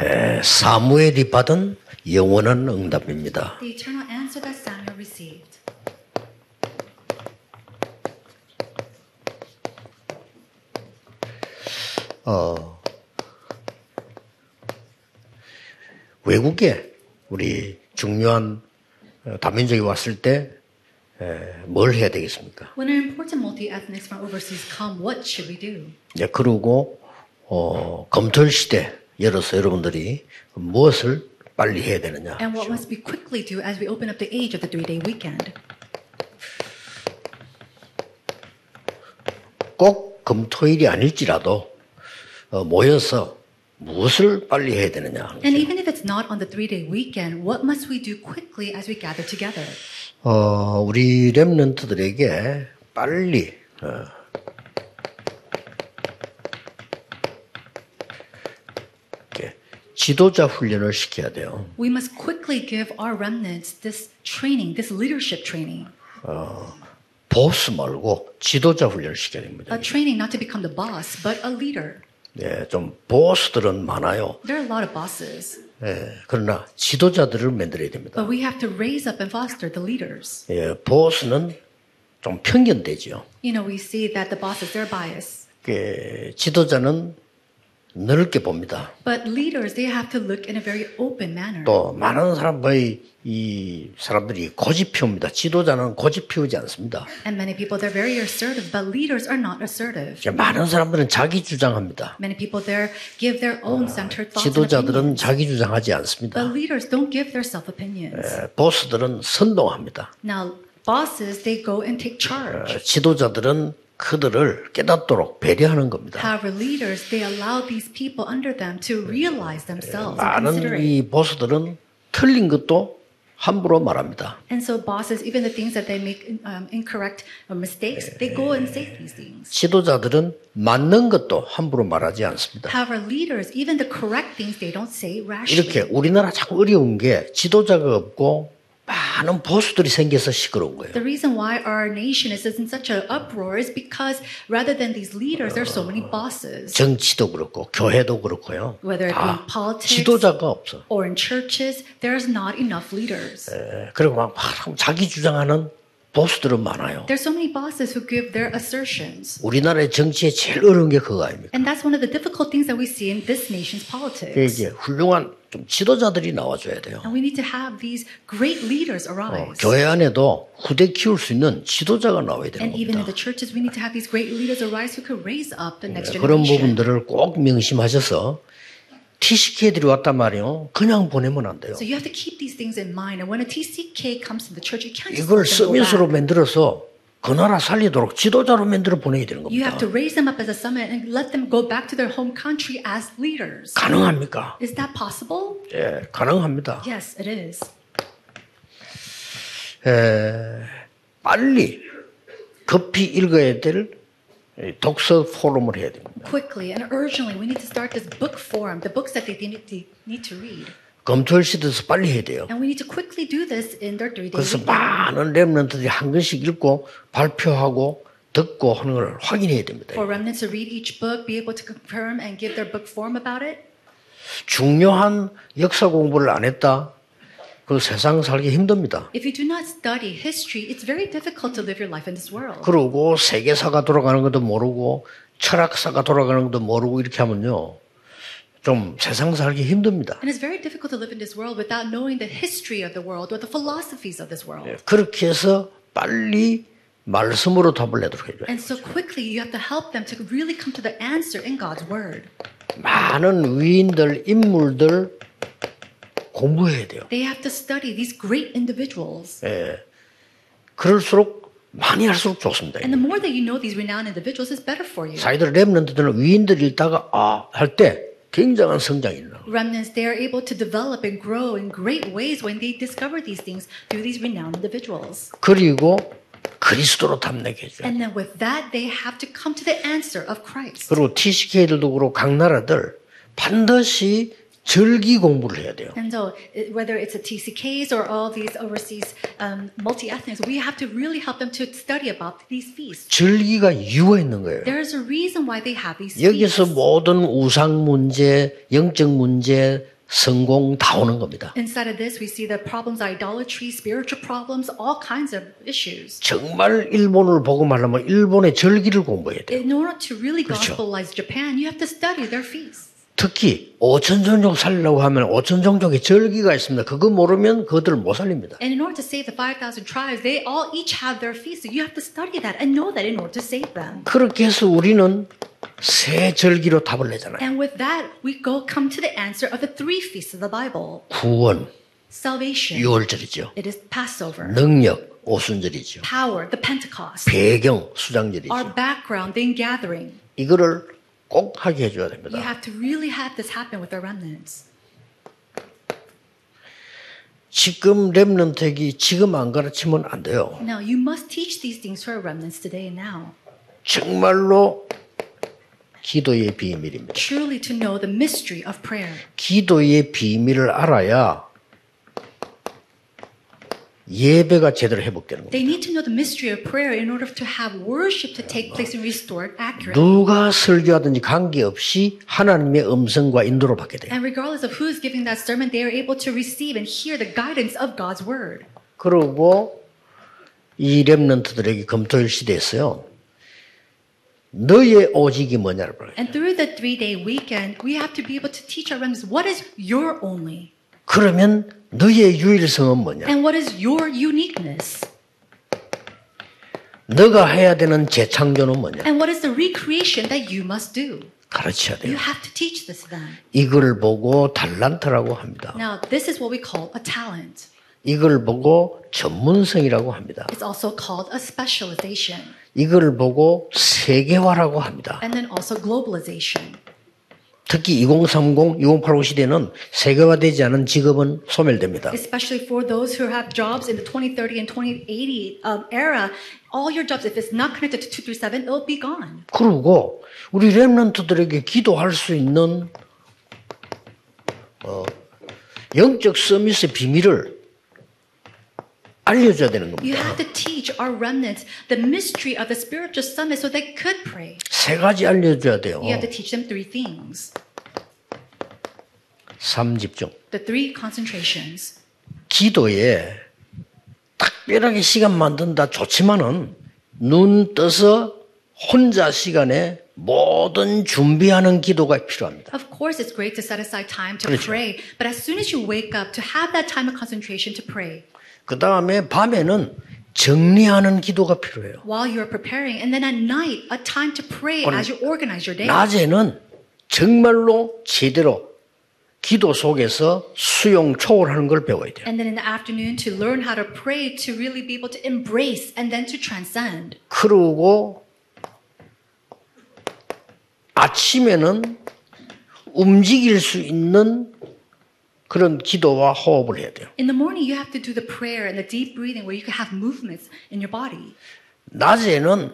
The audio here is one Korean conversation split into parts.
에, 사무엘이 받은 영원한 응답입니다. The eternal answer that Samuel received. 외국에 우리 중요한 어, 다민족이 왔을 때 뭘 해야 되겠습니까? When an important multi-ethnics from overseas come, what should we do? 네, 그러고 어, 검토일 시대 열어서 여러분들이 무엇을 빨리 해야 되느냐? And what must we quickly do as we open up the age of the three-day weekend? 꼭 금토일이 아닐지라도 어, 모여서 무엇을 빨리 해야 되느냐? And even if it's not on the three-day weekend, what must we do quickly as we gather together? 어, 우리 렘넌트들에게 빨리 어, 지도자 훈련을 시켜야 돼요. We must quickly give our remnants this training, this leadership training. 보스 말고 지도자 훈련을 시켜야 됩니다. A training not to become the boss, but a leader. 네, 좀 보스들은 많아요. There are a lot of bosses, 예, 그러나 지도자들을 만들어야 됩니다. but we have to raise up and foster the leaders. 예, 보스는 좀 편견되죠. You know, we see that the bosses, they're biased. 그 지도자는 넓게 봅니다. But leaders, they have to look in a very open manner. 또 많은 사람 거의 이 사람들이 고집 피웁니다. 지도자는 고집 피우지 않습니다. And many people, they're very assertive, but leaders are not assertive. 많은 사람들은 자기 주장합니다. Many people there give their own centered thoughts 지도자들은. 자기 주장하지 않습니다. But leaders don't give their self opinions. 예, 보스들은 선동합니다. Now, bosses, they go and take charge. 어, 지도자들은 그들을 깨닫도록 배려하는 겁니다. However, leaders, they allow these people under them to realize themselves and 많은. 이 보스들은 틀린 것도 함부로 말합니다. And so bosses, even the things that they make um, incorrect or mistakes, they go and say these things. 지도자들은 맞는 것도 함부로 말하지 않습니다. However, leaders, even the correct things, they don't say rashly. 이렇게 우리나라 자꾸 어려운 게 지도자가 없고 많은 보수들이 생겨서 시끄러운 거예요. The reason why our nation is in such an uproar is because rather than these leaders, there are so many bosses. 정치도 그렇고 교회도 그렇고요. Whether it be 다 politics 지도자가 없어. or in churches, there's not enough leaders. 예, 그리고 막, 막 자기 주장하는 보수들은 많아요. There's so many bosses who give their assertions. 우리나라의 정치에 제일 어려운 게 그거 아닙니까? And that's one of the difficult things that we see in this nation's politics. 이제 훌륭한 좀 지도자들이 나와줘야 돼요. And we need to have these great leaders 어, arise. 교회 안에도 후대 키울 수 있는 지도자가 나와야 되는 And even in 겁니다. the churches, we need to have these great leaders arise who could raise up the next 그런 generation. 부분들을 꼭 명심하셔서 TCK들이 왔단 말이에요. 그냥 보내면 안 돼요. So you have to keep these things in mind. And when a TCK comes to the church, you can't just 이걸 서밋으로. 만들어서 그 나라 살리도록 지도자로 만들어 보내야 되는 You have 겁니다. to raise them up as a summit and let them go back to their home country as leaders. 가능합니까? Is that possible? 예, 가능합니다. Yes, it is. 에, 빨리 급히 읽어야 될 독서 포럼을 해야 됩니다. Quickly and urgently, we need to start this book forum, the books that they need to, need to read. 검토일 시대에서 빨리 해야 돼요. And we need to quickly do this in their three-day 그래서 weekend. 많은 렘런트들이 한 권씩 읽고 발표하고 듣고 하는 걸 확인해야 됩니다. For remnants to read each book, be able to confirm and give their book form about it. 중요한 역사 공부를 안 했다. 그 세상 살기 힘듭니다. If you do not study history, it's very difficult to live your life in this world. 그러고 세계사가 돌아가는 것도 모르고 철학사가 돌아가는 것도 모르고 이렇게 하면요. 좀 세상 살기 힘듭니다. And it's very difficult to live in this world without knowing the history of the world or the philosophies of this world. 그렇게 해서 빨리 말씀으로 답을 내도록 해줘요. And so quickly, you have to help them to really come to the answer in God's word. 많은 위인들, 인물들 공부해야 돼요. They have to study these great individuals. 그럴수록 많이 할수록 좋습니다. And the more that you know these renowned individuals, it's better for you. 자기들 랩런트들은 위인들 읽다가 아 할 때 굉장한 성장이 일어나고 Remnants, they are able to develop and grow in great ways when they discover these things through these renowned individuals. 그리고 그리스도로 탐내게 해줘요. And then with that, they have to come to the answer of Christ. 그리고 TCK들도 그렇고 각 나라들 반드시 절기 공부를 해야 돼요. And so, whether it's a TCKs or all these overseas um, multi-ethnics, we have to really help them to study about these feasts. 절기가 이유가 있는 거예요. There is a reason why they have these 여기서 feasts. 모든 우상 문제, 영적 문제, 성공 다 오는 겁니다. Inside of this, we see the problems, idolatry, spiritual problems, all kinds of issues. 정말 일본을 보고 말하면 일본의 절기를 공부해야 돼요. In order to really 그렇죠. gospelize Japan, you have to study their feasts. 특히 오천 종족 살려고 하면 오천 종족의 절기가 있습니다. 그거 모르면 그들을 못 살립니다. And in order to save the 5,000 tribes, they all each have their feasts. So you have to study that and know that in order to save them. 그렇게 해서 우리는 세 절기로 답을 내잖아요. And with that, we go come to the answer of the three feasts of the Bible. 구원, Salvation, 6월절이죠. it is Passover. 능력, 오순절이죠. Power, the Pentecost. 배경, 수장절이죠. Our background, the ingathering. 이거를 꼭 하게 해줘야 You 됩니다. have to really have this happen with our remnants. 지금 렘넌트에게 지금 안 가르치면 안 돼요. Now, you must teach these things to our remnants today and now. 정말로 기도의 비밀입니다. Truly to know the mystery of prayer. 기도의 비밀을 알아야 예배가 제대로 회복되는 겁니다. They need to know the mystery of prayer in order to have worship to take place and restored accurately. 누가 설교하든지 관계없이 하나님의 음성과 인도를 받게 돼요. And regardless of who's giving that sermon, they are able to receive and hear the guidance of God's word. 그리고 이 렘넌트들에게 검토일 시대에서요. 너의 오직이 뭐냐를 물어요. And through the three day weekend, we have to be able to teach our remnants what is your only 그러면 너의 유일성은 뭐냐? and what is your uniqueness 너가 해야 되는 재창조는 뭐냐? and what is the recreation that you must do. 가르쳐야 You 돼요. have to teach this to them. 이걸 보고 달란트라고 합니다. Now, this is what we call a talent. 이걸 보고 전문성이라고 합니다. It's also called a specialization 이걸 보고 세계화라고 합니다. and then also globalization. 특히 2030, 2085 시대는 세계화되지 않은 직업은 소멸됩니다. Especially for those who have jobs in the 2030 and 2080 um, era, all your jobs, if it's not connected to 237, it'll be gone. 그리고 우리 렘넌트들에게 기도할 수 있는 어, 영적 서밋의 비밀을 알려줘야 되는 You 겁니다. have to teach our remnants the mystery of the spiritual summit so they could pray. 세 가지 알려줘야 돼요. You have to teach them three things 삼집중. the three concentrations. 기도에 특별하게 시간 만든다 좋지만은 눈 떠서 혼자 시간에 모든 준비하는 기도가 필요합니다. Of course, it's great to set aside time to 그렇죠. pray, but as soon as you wake up, to have that time of concentration to pray 그 다음에 밤에는 정리하는 기도가 필요해요. while you're preparing, and then at night, a time to pray 그럼 as you organize your day. 낮에는 정말로 제대로 기도 속에서 수용 초월하는 걸 배워야 돼요. And then in the afternoon, to learn how to pray, to really be able to embrace and then to transcend. 그러고 아침에는 움직일 수 있는 그런 기도와 호흡을 해야 돼요. In the morning, you have to do the prayer and the deep breathing where you can have movements in your body. 낮에는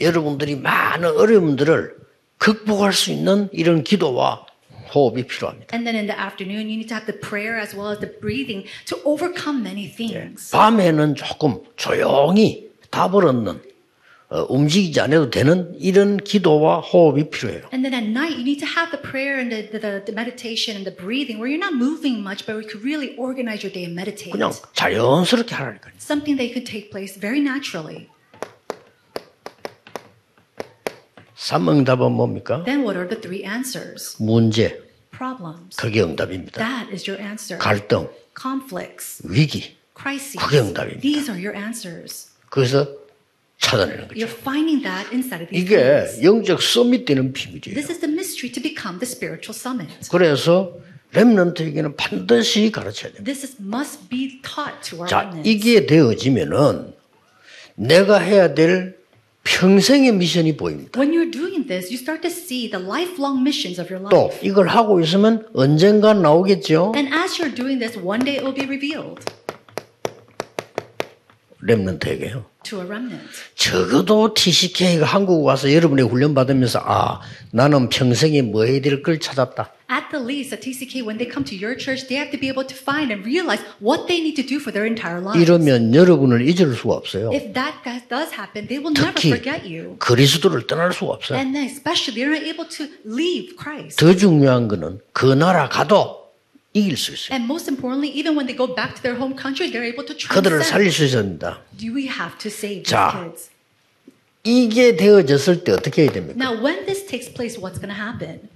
여러분들이 많은 어려움들을 극복할 수 있는 이런 기도와 호흡이 필요합니다. And then in the afternoon, you need to have the prayer as well as the breathing to overcome many things. 밤에는 조금 조용히 답을 얻는 어, 움직이지 않아도 되는 이런 기도와 호흡이 필요해요. And then at night, you need to have the prayer and the, the, the meditation and the breathing where you're not moving much, but you could really organize your day and meditate. 그냥 자연스럽게 하라니까요. Something that could take place very naturally. 삼응답은 뭡니까? Then what are the three answers? 문제, Problems. 그게 응답입니다. That is your answer. 갈등, Conflicts. 위기, Crises. 그게 응답입니다. These are your answers. 거기서 찾아내는 You're 거죠. finding that inside of these 이게. 영적 서밋되는 비밀이에요. This is the mystery to become the spiritual summit. 그래서 렘넌트에게는 반드시 가르쳐야 돼요. This is, must be taught to our 자. 이게 되어지면은 내가 해야 될 평생의 미션이 보입니다. When you're doing this, you start to see the lifelong missions of your 또. 이걸 하고 있으면 언젠가 나오겠죠. And as you're doing this, one day it will be revealed. 렘넌트에게요. to a remnant. 적어도 TCK가 한국 와서 여러분의 훈련 받으면서 아 나는 평생에 뭐 해야 될 걸 찾았다. At the least, at TCK, when they come to your church, they have to be able to find and realize what they need to do for their entire lives. 이러면 여러분을 잊을 수가 없어요. If that does happen, they will never forget you. 그리스도를 떠날 수가 없어요. And then, especially, they're not able to leave Christ. 더 중요한 거는 그 나라 가도 이길 수 있어요. And most importantly, even when they go back to their home country, they're able to 그들을 살릴 transcend. 수 된다. Do we have to save these 자. kids? 이게 되어졌을 때 어떻게 해야 됩니까? Now, when this takes place, what's going to happen?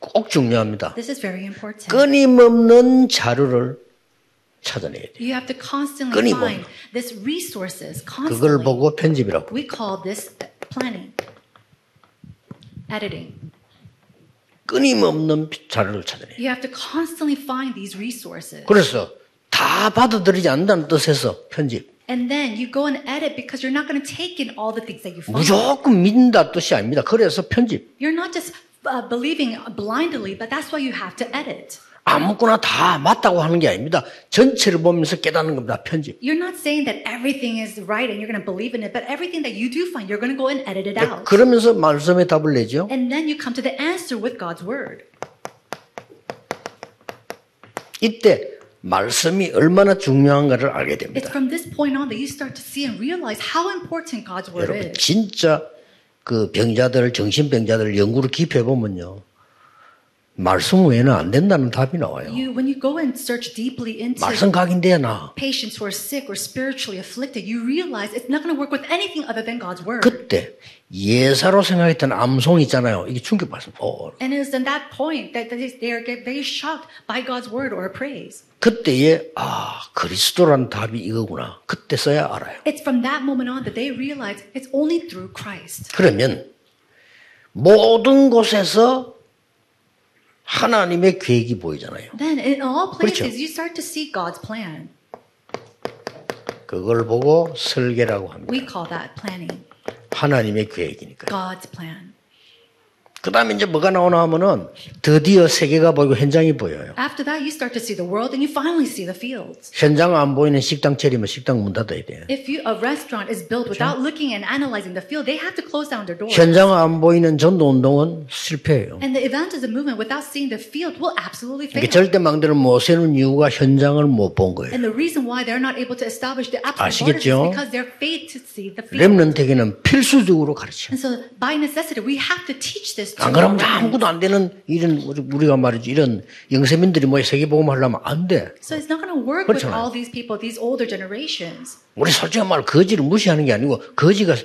꼭 중요합니다. This is very important. 끊임없는 자료를 찾아내야 돼요. You have to constantly 끊임없는. find this resources 그걸 constantly. 보고 편집이라고. We call this planning, editing. 끊임없는 자료를 찾아내요. You have to constantly find these resources. 그래서 다 받아들이지 않는다는 뜻에서 편집. And then you go and edit because you're not going to take in all the things that you find. 무조건 믿는다 뜻이 아닙니다. 그래서 편집. You're not just uh, believing blindly, but that's why you have to edit. 아무거나 다 맞다고 하는 게 아닙니다. 전체를 보면서 깨닫는 겁니다. 편집. You're not saying that everything is right and you're going to believe in it, but everything that you do find, you're going to go and edit it out. 그러면서 말씀에 답을 내죠. And then you come to the answer with God's word. 이때 말씀이 얼마나 중요한가를 알게 It's 됩니다. from this point on that you start to see and realize how important God's word 여러분 is. 진짜 그 병자들 정신병자들 연구를 깊이 해보면요. 말씀 외에는 안 된다는 답이 나와요. You, when you go and search deeply into 말씀 각인돼야 나. patients who are sick or spiritually afflicted, you realize it's not going to work with anything other than God's word. 그때 예사로 생각했던 암송 있잖아요. 이게 충격받습니다. 어, And it's in that point that they they are get very shocked by God's word or praise. 그때에 아 그리스도란 답이 이거구나. 그때 써야 알아요. It's from that moment on that they realize it's only through Christ. 그러면 모든 곳에서 하나님의 계획이 보이잖아요. Then in all places, 그렇죠. you start to see God's plan. 그걸 보고 설계라고 합니다. We call that planning, 하나님의 계획이니까. God's plan. 그 다음에 이제 뭐가 나오나 하면은 드디어 세계가 보이고 현장이 보여요. After that, you start to see the world and you finally see the fields. 현장 안 보이는 식당 차리면 식당 문 닫아야 돼요. If you, a restaurant is built without looking and analyzing the field, they have to close down their doors. 현장 안 보이는 전도 운동은 실패예요. And the evangelism movement without seeing the field will absolutely fail. 이게 절대 망대를 못 세우는 이유가 현장을 못 본 거예요. And the reason why they're not able to establish the absolute borders is 아시겠죠? because they're failed to see the field. 렘넌트에게는 필수적으로 가르쳐. And so by necessity, we have to teach this to 안 그러면. 아무것도 안 되는 이런 우리- 우리가 말이지 이런 영세민들이 뭐 세계복음 하려면 안 돼. So it's not going to work with 그렇잖아요. all these people, these older generations. 우리 솔직히 말 거지를 무시하는 게 아니고 거지가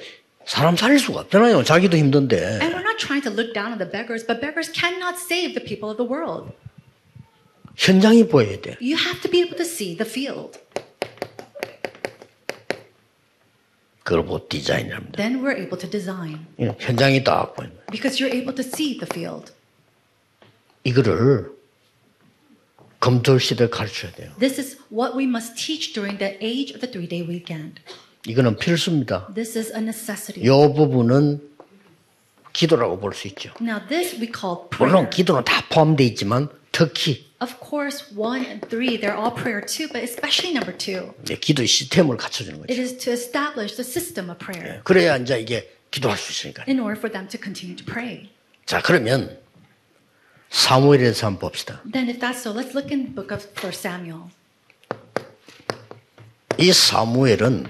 사람 살릴 수가 없잖아요. 자기도 힘든데. And we're not trying to look down on the beggars, but beggars cannot save the people of the world. 현장이 보여야 돼. You have to be able to see the field. 보고 디자인합니다. Then we're able to design 예, 현장이 딱 거예요. because you're able to see the field. 이거를 검토 시대에 가르쳐야 돼요. This is what we must teach during the age of the three day weekend. 이거는 필수입니다. This is a necessity. 이 부분은 기도라고 볼 수 있죠. Now, this we call prayer. 물론 기도는 다 포함되어 있지만 특히 Of course, one and three, they're all prayer too, but especially number two. 이제 기도의 시스템을 갖춰주는 It 거죠. is to establish the system of prayer 그래야 이제 이게 기도할 수 있으니까. in order for them to continue to pray. 자 그러면 사무엘에 대해서 한번 봅시다. Then, if that's so, let's look in the book of 1 Samuel. 이 사무엘은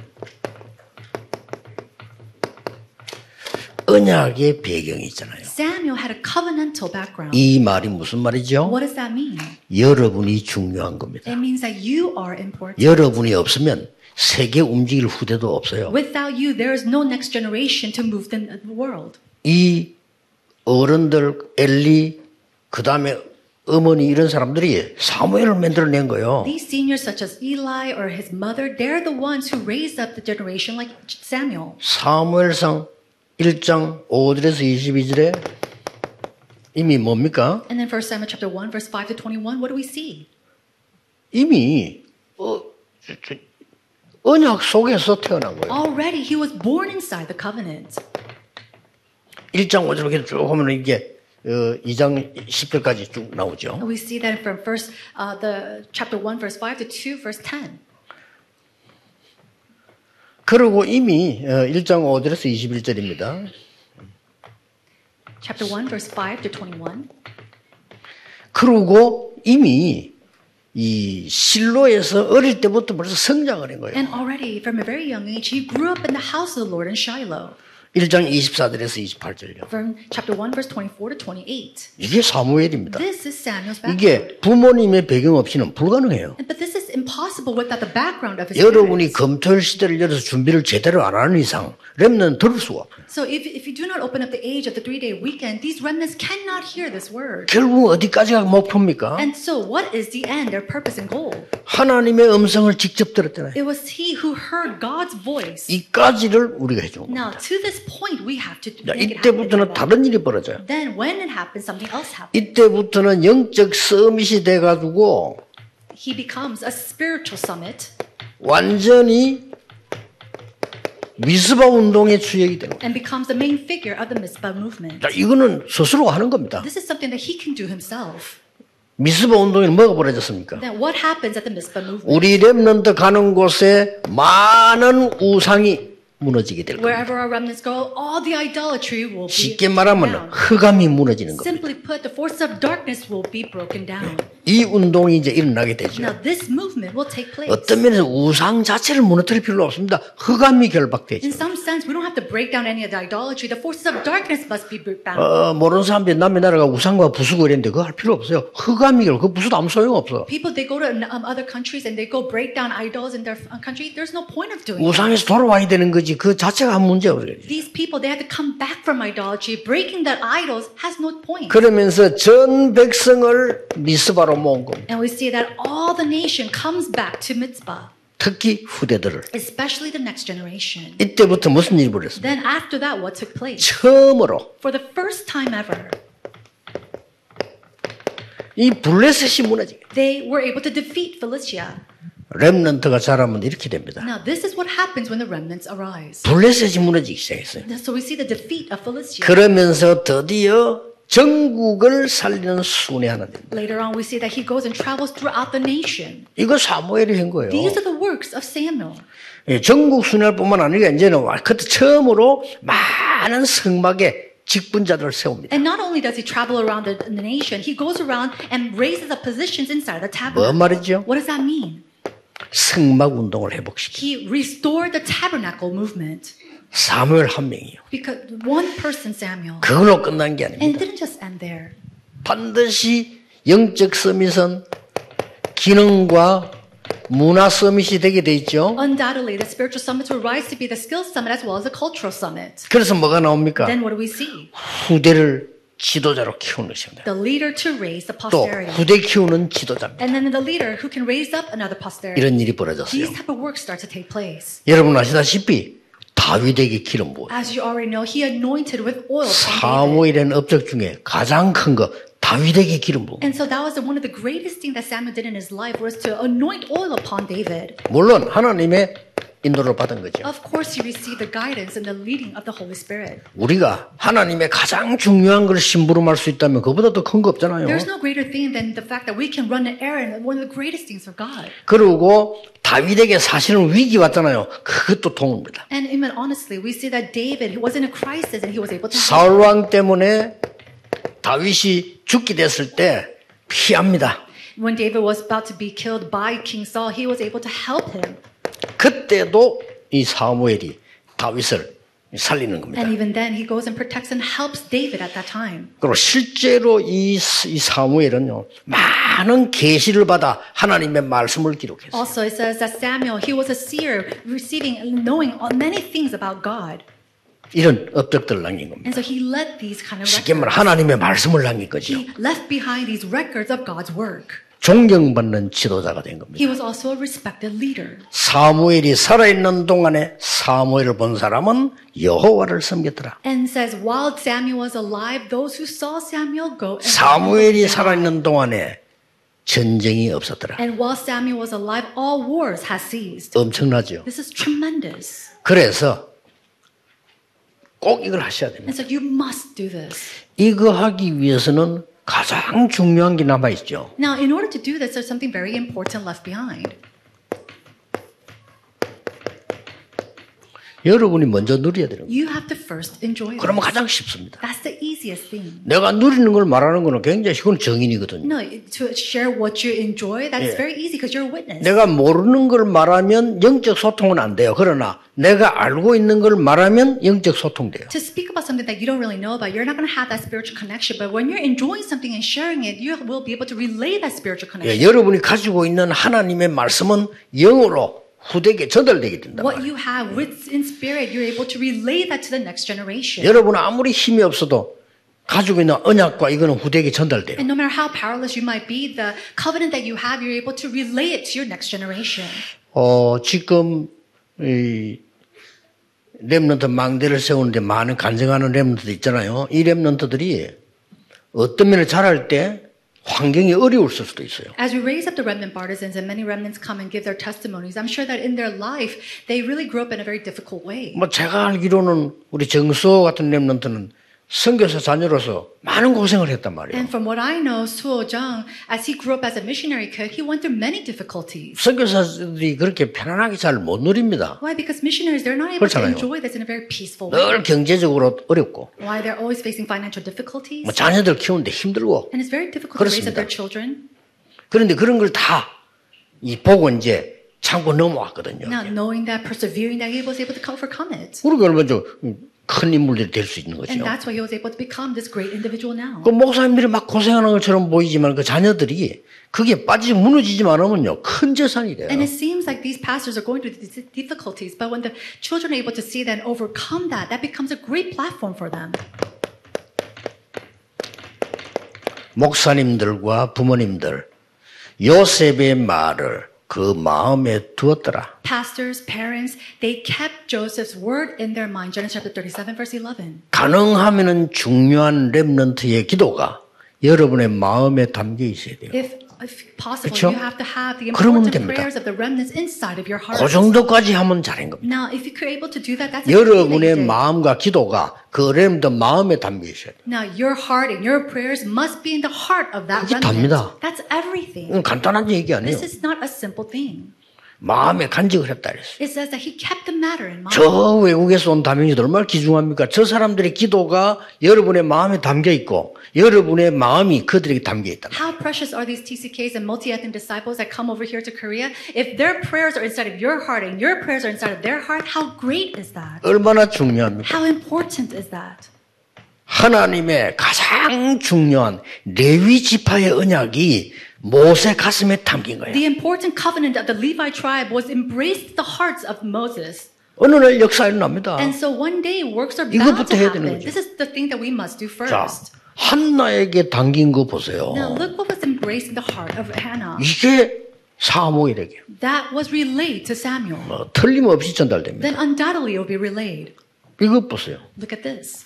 언약의 배경이 있잖아요. Samuel had a covenantal background. 이 말이 무슨 말이죠? What does that mean? 여러분이 중요한 겁니다. It means that you are important. 여러분이 없으면 세계 움직일 후대도 없어요. Without you, there is no next generation to move the world. 이 어른들 엘리 그 다음에 어머니 이런 사람들이 사무엘을 만들어낸 거예요. These seniors, such as Eli or his mother, they're the ones who raised up the generation like Samuel. 사무엘상 1장 5절에서 22절에 이미 뭡니까? And then 1 Samuel chapter 1, verse 5 to 21, what do we see? 이미 어, 언약 속에서 태어난 거예요. Already he was born inside the covenant. 1장 5절 이렇게 쭉 하면 이게 어, 2장 10절까지 쭉 나오죠. And we see that from first uh, the chapter 1, verse 5 to 2, verse 10. 그리고 이미 어, 1장 5절에서 21절입니다. Chapter 1, verse 5 to 21. 그리고 이미 이 실로에서 어릴 때부터 벌써 성장을 한 거예요. And already from a very young age, he grew up in the house of the Lord in Shiloh. 1장 24절에서 28절요. From chapter 1, verse 24 to 28. 이게 사무엘입니다. This is Samuel's background. 이게 부모님의 배경 없이는 불가능해요. But this is impossible without the background of his 여러분이. 검토일 시대를 열어서 준비를 제대로 안 하는 이상 렘는 들을 수가 없어요. So if, if you do not open up the age of the three-day weekend, these remnants cannot hear this word. 결국 어디까지가 목표입니까? And so what is the end, their purpose and goal? 하나님의 음성을 직접 들었잖아요. It was he who heard God's voice. 이까지를 우리가 해준 거예요. Now, to this point, we have to 자. 이때부터는 다른 일이 벌어져요. Then when it happens, something else happens. 이때부터는 영적 서밋이 돼가지고 He becomes a spiritual summit 완전히 미스바 운동의 주역이 되는 거예요. and becomes the main figure of the Mizpah movement. 자, 이거는 스스로 하는 겁니다. This is something that he can do himself. 미스바 운동에는 뭐가 벌어졌습니까? Then what happens at the Mizpah movement? 우리 렘넌트 가는 곳에 많은 우상이 무너지게 될 거예요. Wherever our remnants go, all the idolatry will be 쉽게 말하면 down. 흑암이 무너지는 겁니다. 이 운동이 이제 일어나게 되죠. Now, this movement will take place. 어떤 면에서 우상 자체를 무너뜨릴 필요 없습니다. 흑암이 결박되죠. In some sense, we don't have to break down any of the idolatry. The forces of darkness must be bound. 어, 모르는 사람들이 남의 나라가 우상과 부수고 이랬는데 그거 할 필요 없어요. 흑암이 결, 그 부수도 아무 소용 없어. People, they go to um, other countries and they go break down idols in their uh, country. There's no point of doing it. 우상에서 돌아와야 되는 거지. 그 자체가 한 문제 없어요. These people, they have to come back from idolatry. Breaking that idols has no point. 그러면서 전 백성을 미스바로 모은 겁니다. And we see that all the nation comes back to Mitzvah, 특히 후대들을. especially the next generation. 이때부터 무슨 일이 벌었습니까? Then after that, what took place? 처음으로 For the first time ever, 이 블레셋이 무너지게. they were able to defeat Philistia. 렘넌트가 자라면 이렇게 됩니다. Now, this is what happens when the remnants arise. 블레셋이 무너지기 시작했어요. So we see the defeat of Philistia. 그러면서 드디어 전국을 살리는 순회 하나 됩니다. Later on, we see that he goes and travels throughout the nation. 이거 사무엘이 한 거예요. These are the works of Samuel. 예, 전국 순회뿐만 아니라 이제는 와- 그때 처음으로 많은 성막에 직분자들을 세웁니다. And not only does he travel around the, the nation, he goes around and raises up positions inside the 뭐 tabernacle. 말이죠? What does that mean? 성막 운동을 회복시키. He restored the tabernacle movement 사무엘 한 명이요. because one person, Samuel, 그걸로 끝난 게 and 아닙니다. didn't just end there. 반드시 영적 서밋은 기능과 문화 서밋이 되게 돼 있죠. Undoubtedly, the spiritual summits will rise to be the skills summit as well as the cultural summit. 그래서 뭐가 나옵니까? Then what do we see? 후대를 지도자로 키우는 것입니다. The leader to raise the 또 posterity. 후대 키우는 지도자입니다. And then the leader who can raise up another posterity. 이런 일이 벌어졌어요. These type of works start to take place. 여러분 아시다시피 다윗에게 기름 부어 As you already know, he anointed with oil from David. 사무엘이라는 업적 중에 가장 큰 거 다윗에게 기름 부어. And so that was one of the greatest things that Samuel did in his life was to anoint oil upon David. 물론 하나님의 인도를 받은 거죠. Of course, he received the guidance and the leading of the Holy Spirit. 우리가 하나님의 가장 중요한 걸 심부름할 수 있다면 그보다 더 큰 거 없잖아요. There's no greater thing than the fact that we can run an errand, one of the greatest things for God. 그리고 다윗에게 사실은 위기 왔잖아요. 그것도 도움입니다. And even honestly, we see that David, he was in a crisis and he was able to help. 사울 왕 때문에 다윗이 죽게 됐을 때 피합니다. When David was about to be killed by King Saul, he was able to help him. 그때도 이 사무엘이 다윗을 살리는 겁니다. And even then, he goes and protects and helps David at that time. 그리고 실제로 이, 이 사무엘은요 많은 계시를 받아 하나님의 말씀을 기록했어요. Also, it says that Samuel, he was a seer, receiving and knowing many things about God. 이런 업적들을 남긴 겁니다. And so he led these kind of 쉽게 records. 하나님의 말씀을 남긴 거죠. He left behind these records of God's work. 존경받는 지도자가 된 겁니다. He was also a respected leader. 사무엘이 살아있는 동안에 사무엘을 본 사람은 여호와를 섬겼더라. And says, while Samuel was alive, those who saw Samuel go and 사무엘이 살아있는 동안에 전쟁이 없었더라. And while Samuel was alive, all wars had ceased. 엄청나죠. This is tremendous. 그래서 꼭 이걸 하셔야 됩니다. And so you must do this. 이거 하기 위해서는 가장 중요한 게 남아 있죠. Now, in order to do this, there's something very important left behind. 여러분이 먼저 누려야 되는 거예요. You have to first enjoy it. 그러면 가장 쉽습니다. That's the easiest thing. 내가 누리는 걸 말하는 거는 굉장히 그건 정인이거든요. No, to share what you enjoy, that's very easy because you're a witness. 내가 모르는 걸 말하면 영적 소통은 안 돼요. 그러나 내가 알고 있는 걸 말하면 영적 소통돼요. To speak about something that you don't really know about, you're not going to have that spiritual connection. But when you're enjoying something and sharing it, you will be able to relay that spiritual connection. 예, 여러분이 가지고 있는 하나님의 말씀은 영으로 후대에게 전달되게 된다. What you have with in spirit, you're able to relay that to the next generation. 여러분 아무리 힘이 없어도 가지고 있는 언약과 이거는 후대에게 전달돼요. And no matter how powerless you might be, the covenant that you have, you're able to relay it to your next generation. 어, 지금 이 렘넌트 망대를 세우는데 많은 간증하는 렘넌트들 있잖아요. 이 렘넌트들이 어떤 면을 잘할 때 환경이 어려울 수도 있어요. As we raise up the remnant partisans and many remnants come and give their testimonies, I'm sure that in their life, they really grew up in a very difficult way. 뭐 제가 알기로는 우리 정수호 같은 렘넌트는 선교사 자녀로서 많은 고생을 했단 말이에요. And from what I know, Suo Jung, as he grew up as a missionary kid, he went through many difficulties. 선교사들이 그렇게 편안하게 잘 못 누립니다. Why? Because missionaries, they're not able to 그렇잖아요. enjoy this in a very peaceful way. 늘 경제적으로 어렵고 Why? They're always facing financial difficulties. 뭐 자녀들 키우는데 힘들고 And it's very difficult to raise up 그렇습니다. their children. 그런데 그런 걸 다 이 보고 이제 참고 넘어왔거든요. Now, knowing that, persevering that, he was able to overcome it. 우리가 얼마나 좀 큰 인물들이 될 수 있는 거죠. And that's why he was able to become this great individual now. 그 목사님들이 막 고생하는 것처럼 보이지만 그 자녀들이 그게 빠지지 무너지지만 않으면요 큰 재산이 돼요. And it seems like these pastors are going through these difficulties, but when the children are able to see that and overcome that, that becomes a great platform for them. 목사님들과 부모님들 요셉의 말을 그 마음에 두었더라. Pastors, parents, they kept Joseph's word in their mind. Genesis chapter 37, verse 11. 가능하면은 중요한 렘넌트의 기도가 여러분의 마음에 담겨 있어야 돼요. If, if possible, 그쵸? you have to have the 그러면 important 됩니다. prayers of the remnants inside of your heart. 그 정도까지 하면 잘한 겁니다. Now, if you're able to do that, that's a good thing that 여러분의. 마음과 기도가 그 렘넌트 마음에 담겨 있어야 돼요. Now, your heart and your prayers must be in the heart of that 그게 remnant. 답니다. That's everything. 이건 간단한 얘기 아니에요. This is not a simple thing. 마음에 간직을 했다 그랬어요. 저 외국에서 온 다민이들 얼마나 귀중합니까? 저 사람들의 기도가 여러분의 마음에 담겨 있고 여러분의 마음이 그들에게 담겨 있다. How precious are these TCKs and multi-ethnic disciples that come over here to Korea? If their prayers are inside of your heart and your prayers are inside of their heart, how great is that? 얼마나 중요합니까? How important is that? 하나님의 가장 중요한 레위 지파의 언약이 모세 가슴에 담긴 거예요. The important covenant of the Levi tribe was embraced the hearts of Moses. 어느 날 역사 일어납니다. And so one day works are bound to 해야 되는 happen. This is the thing that we must do 자, first. 한나에게 담긴 거 보세요. Now look what was embraced in the heart of Hannah. 이게 사모에게 That was relayed to Samuel. 뭐, 틀림없이 전달됩니다. Then undoubtedly it will be relayed. 이것 보세요. Look at this.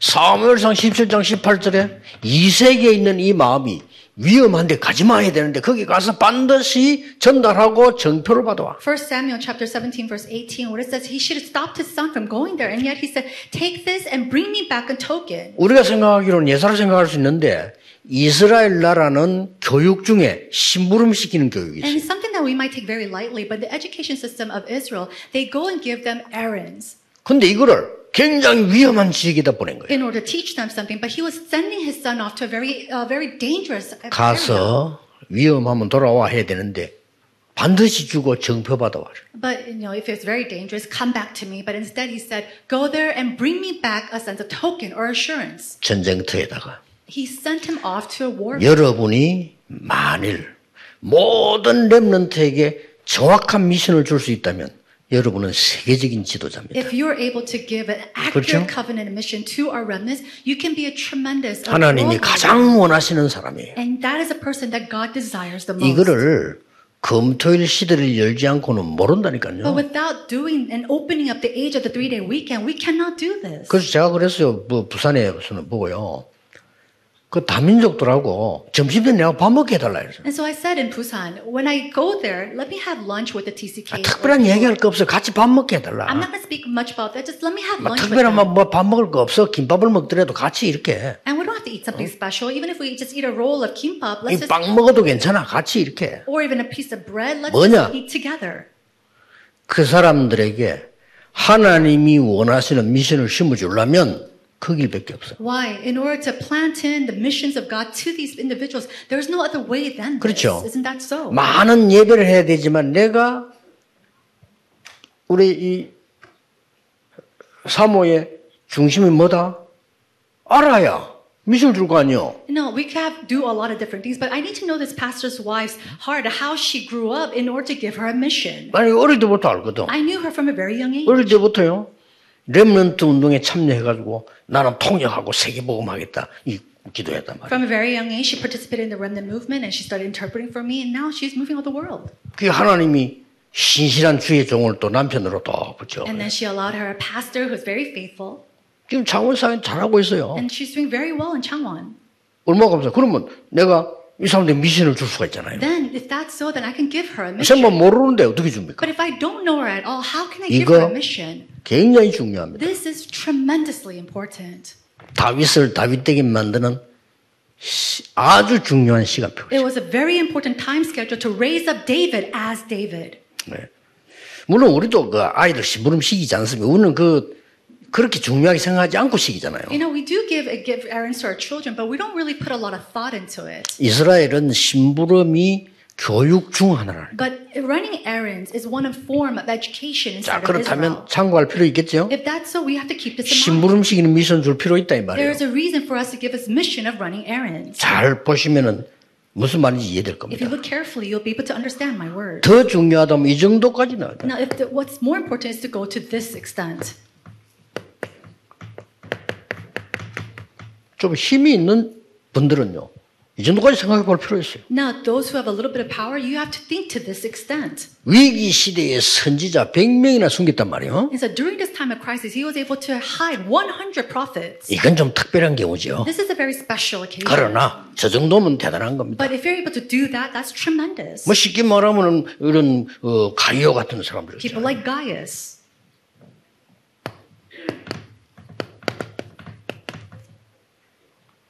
사무엘상 17장 18절에 이세계에 있는 이 마음이 위험한데 가지 마야 되는데 거기 가서 반드시 전달하고 정표를 받아와. First Samuel chapter 17 verse 18 where it says he should have stopped his son from going there and yet he said take this and bring me back a token. 우리가 생각하기로는 예사로 생각할 수 있는데 이스라엘 나라는 교육 중에 심부름 시키는 교육이 And 있어요. it's something that we might take very lightly but the education system of Israel they go and give them errands 근데 이거를 굉장히 위험한 지역에다 보낸 거예요. in order to teach them something but he was sending his son off to a very uh, very dangerous area. 가서 위험하면 돌아와 해야 되는데 반드시 주고 정표 받아와. But you know, if it's very dangerous, come back to me. But instead, he said, "Go there and bring me back a sense of token or assurance." 전쟁터에다가 He sent him off to a war. 여러분이 만일 모든 렘넌트에게 정확한 미션을 줄 수 있다면 여러분은 세계적인 지도자입니다. If you're able to give an 그렇죠? accurate covenant mission to our remnants, you can be a tremendous. uh, 하나님이. 가장 원하시는 사람이에요. And that is a person that God desires the most. 이거를 금토일 시대를 열지 않고는 But 모른다니까요. without doing and opening up the age of the three-day weekend, we cannot do this. 그래서 제가 그랬어요. 뭐 부산에서는 보고요. 그 다민족들하고 점심때 내가 밥 먹게 해달라 그랬어요. And so I said in Busan, when I go there, let me have lunch with the TCK. 특별한 얘기할 거 없어. 같이 밥 먹게 해달라. I'm not going to speak much about that. Just let me have 뭐 lunch 특별한. 뭐밥 먹을 거 없어. 김밥을 먹더라도 같이 이렇게. And we don't have to eat something special. Even if we just eat a roll of kimbap, let's just, 빵 먹어도 괜찮아. 같이 이렇게. or even a piece of bread, let's 뭐냐? just eat together. 그 사람들에게 하나님이 원하시는 미션을 심어주려면 그 길밖에 없어요. Why? In order to plant in the missions of God to these individuals, there's no other way than this. 그렇죠. Isn't that so? 많은 예배를 해야 되지만 내가 우리 이 사모의 중심이 뭐다? 알아야 미션 줄거 아니요. No, we can have, do a lot of different things, but I need to know this pastor's wife's heart, how she grew up in order to give her a mission. 아니 어릴 때부터 알거든. I knew her from a very young age. 어릴 때부터요. 렘넌트 운동에 참여해가지고 나는 통역하고 세계 복음하겠다 이 기도했단 말이야. From a very young age, she participated in the remnant movement and she started interpreting for me, and now she's moving all the world. 그 하나님이 신실한 주의 종을 또 남편으로 또 붙여. And then she allowed her a pastor who's very faithful, 지금 창원 사회 잘하고 있어요. and she's doing very well in Changwon. 얼마나 감사. 그러면 내가 이 사람들 미션을 줄 수가 있잖아요. Then, if that's so, then I can give her a 생만 mission. 모르는데 어떻게 줍니까? But if I don't know her at all, how can I give her 이거 a mission? 굉장히 중요합니다. This is tremendously important. 다윗을 다윗되게 만드는 시- 아주 중요한 시간표. It was a very important time schedule to raise up David as David. 네. 물론 우리도 그 아이들 심부름 시키지 않습니까? 우리는 그 그렇게 중요하게 생각하지 않고 시키잖아요. You know, we do give give errands to our children, but we don't really put a lot of thought into it. 이스라엘은 심부름이 교육 중 하나라는. But running errands is one form of education 자 inside of Israel. 그렇다면 참고할 필요 있겠죠? If that's so, we have to keep this in mind. 심부름 시키는 미션 줄 필요 있다 이 There 말이에요. is a reason for us to give this mission of running errands. 잘 보시면은 무슨 말인지 이해될 If 겁니다. you look carefully, you'll be able to understand my words. 더 중요하다면 이 정도까지는 Now, if the, what's more important is to go to this extent. 좀 힘이 있는 분들은요. 이 정도까지 생각해 볼 필요 있어요. Now, those who have a little bit of power, you have to think to this extent. 위기 시대에 선지자 100명이나 숨겼단 말이에요. And so during this time of crisis, he was able to hide 100 prophets. 이건 좀 특별한 경우죠. This is a very special occasion. 그러나 저 정도면 대단한 겁니다. But if you're able to do that, that's tremendous. 뭐 쉽게 말하면 이런 어, 가이오 같은 사람들 People like Gaius.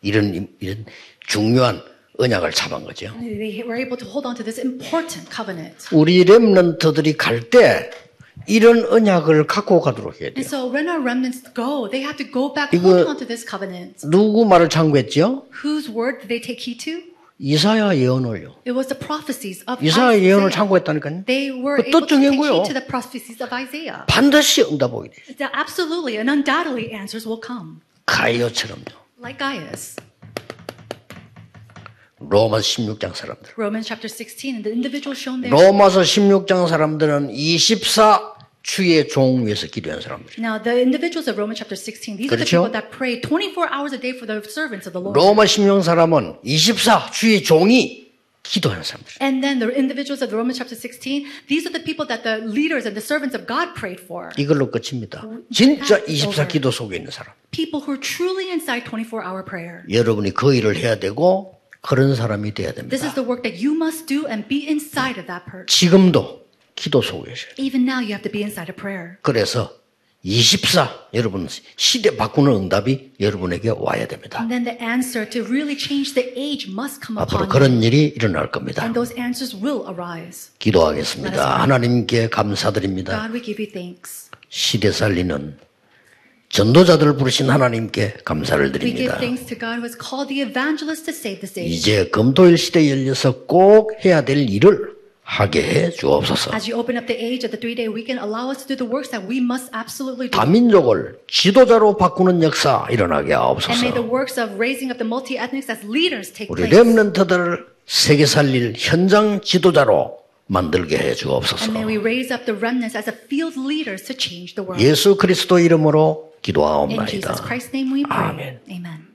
이런 이런 중요한 언약을 잡은 거죠. They were able to hold on to this important covenant. 우리 렘넌트들이 갈 때 이런 언약을 갖고 가도록 해야 And 돼요. so when our remnants go, they have to go back 이거- holding on to this covenant. 누구 말을 참고했죠? Whose word did they take heed to? 이사야 예언을요. It was the prophecies of 이사야 예언을. 참고했다니까요. 그 prophecies of Isaiah. 반드시 answers will come. 가이오처럼요. Like Gaius. 로마 16장 사람들. Romans chapter 16, and the individual shown there. 로마서 16장 사람들은 24 주의 종 위에서 기도한 사람들이에요. Now, the individuals of Romans chapter 16, these are the 그렇죠? people that pray 24 hours a day for the servants of the Lord. 로마 16 사람은 24 주의 종이 기도하는 사람들. And then the individuals of the Romans chapter 16, these are the people that the leaders and the servants of God prayed for. 이걸로 끝입니다. 진짜 That's 24 over. 기도 속에 있는 사람. People who are truly inside 24 hour prayer. 여러분이 그 일을 해야 되고 그런 사람이 돼야 This 됩니다. is the work that you must do and be inside of that person. 지금도 기도 속에 계셔요. Even now, you have to be inside of prayer. 그래서 24 여러분 시대 바꾸는 응답이 여러분에게 와야 됩니다. And then the answer to really change the age must come 앞으로 upon you. 그런 일이 일어날 겁니다. And those answers will arise. 기도하겠습니다. 하나님께 감사드립니다. God, we give you thanks. 시대 살리는 전도자들을 부르신 하나님께 감사를 드립니다. 이제 금토일 시대에 열려서 꼭 해야 될 일을 하게 해 주옵소서. 다민족을 지도자로 바꾸는 역사 일어나게 하옵소서. 우리. 렘넌트들을 세계 살릴 현장 지도자로 만들게 해 주옵소서. 예수 그리스도 이름으로 기도하옵나이다. Christ's name we pray. 아멘. Amen.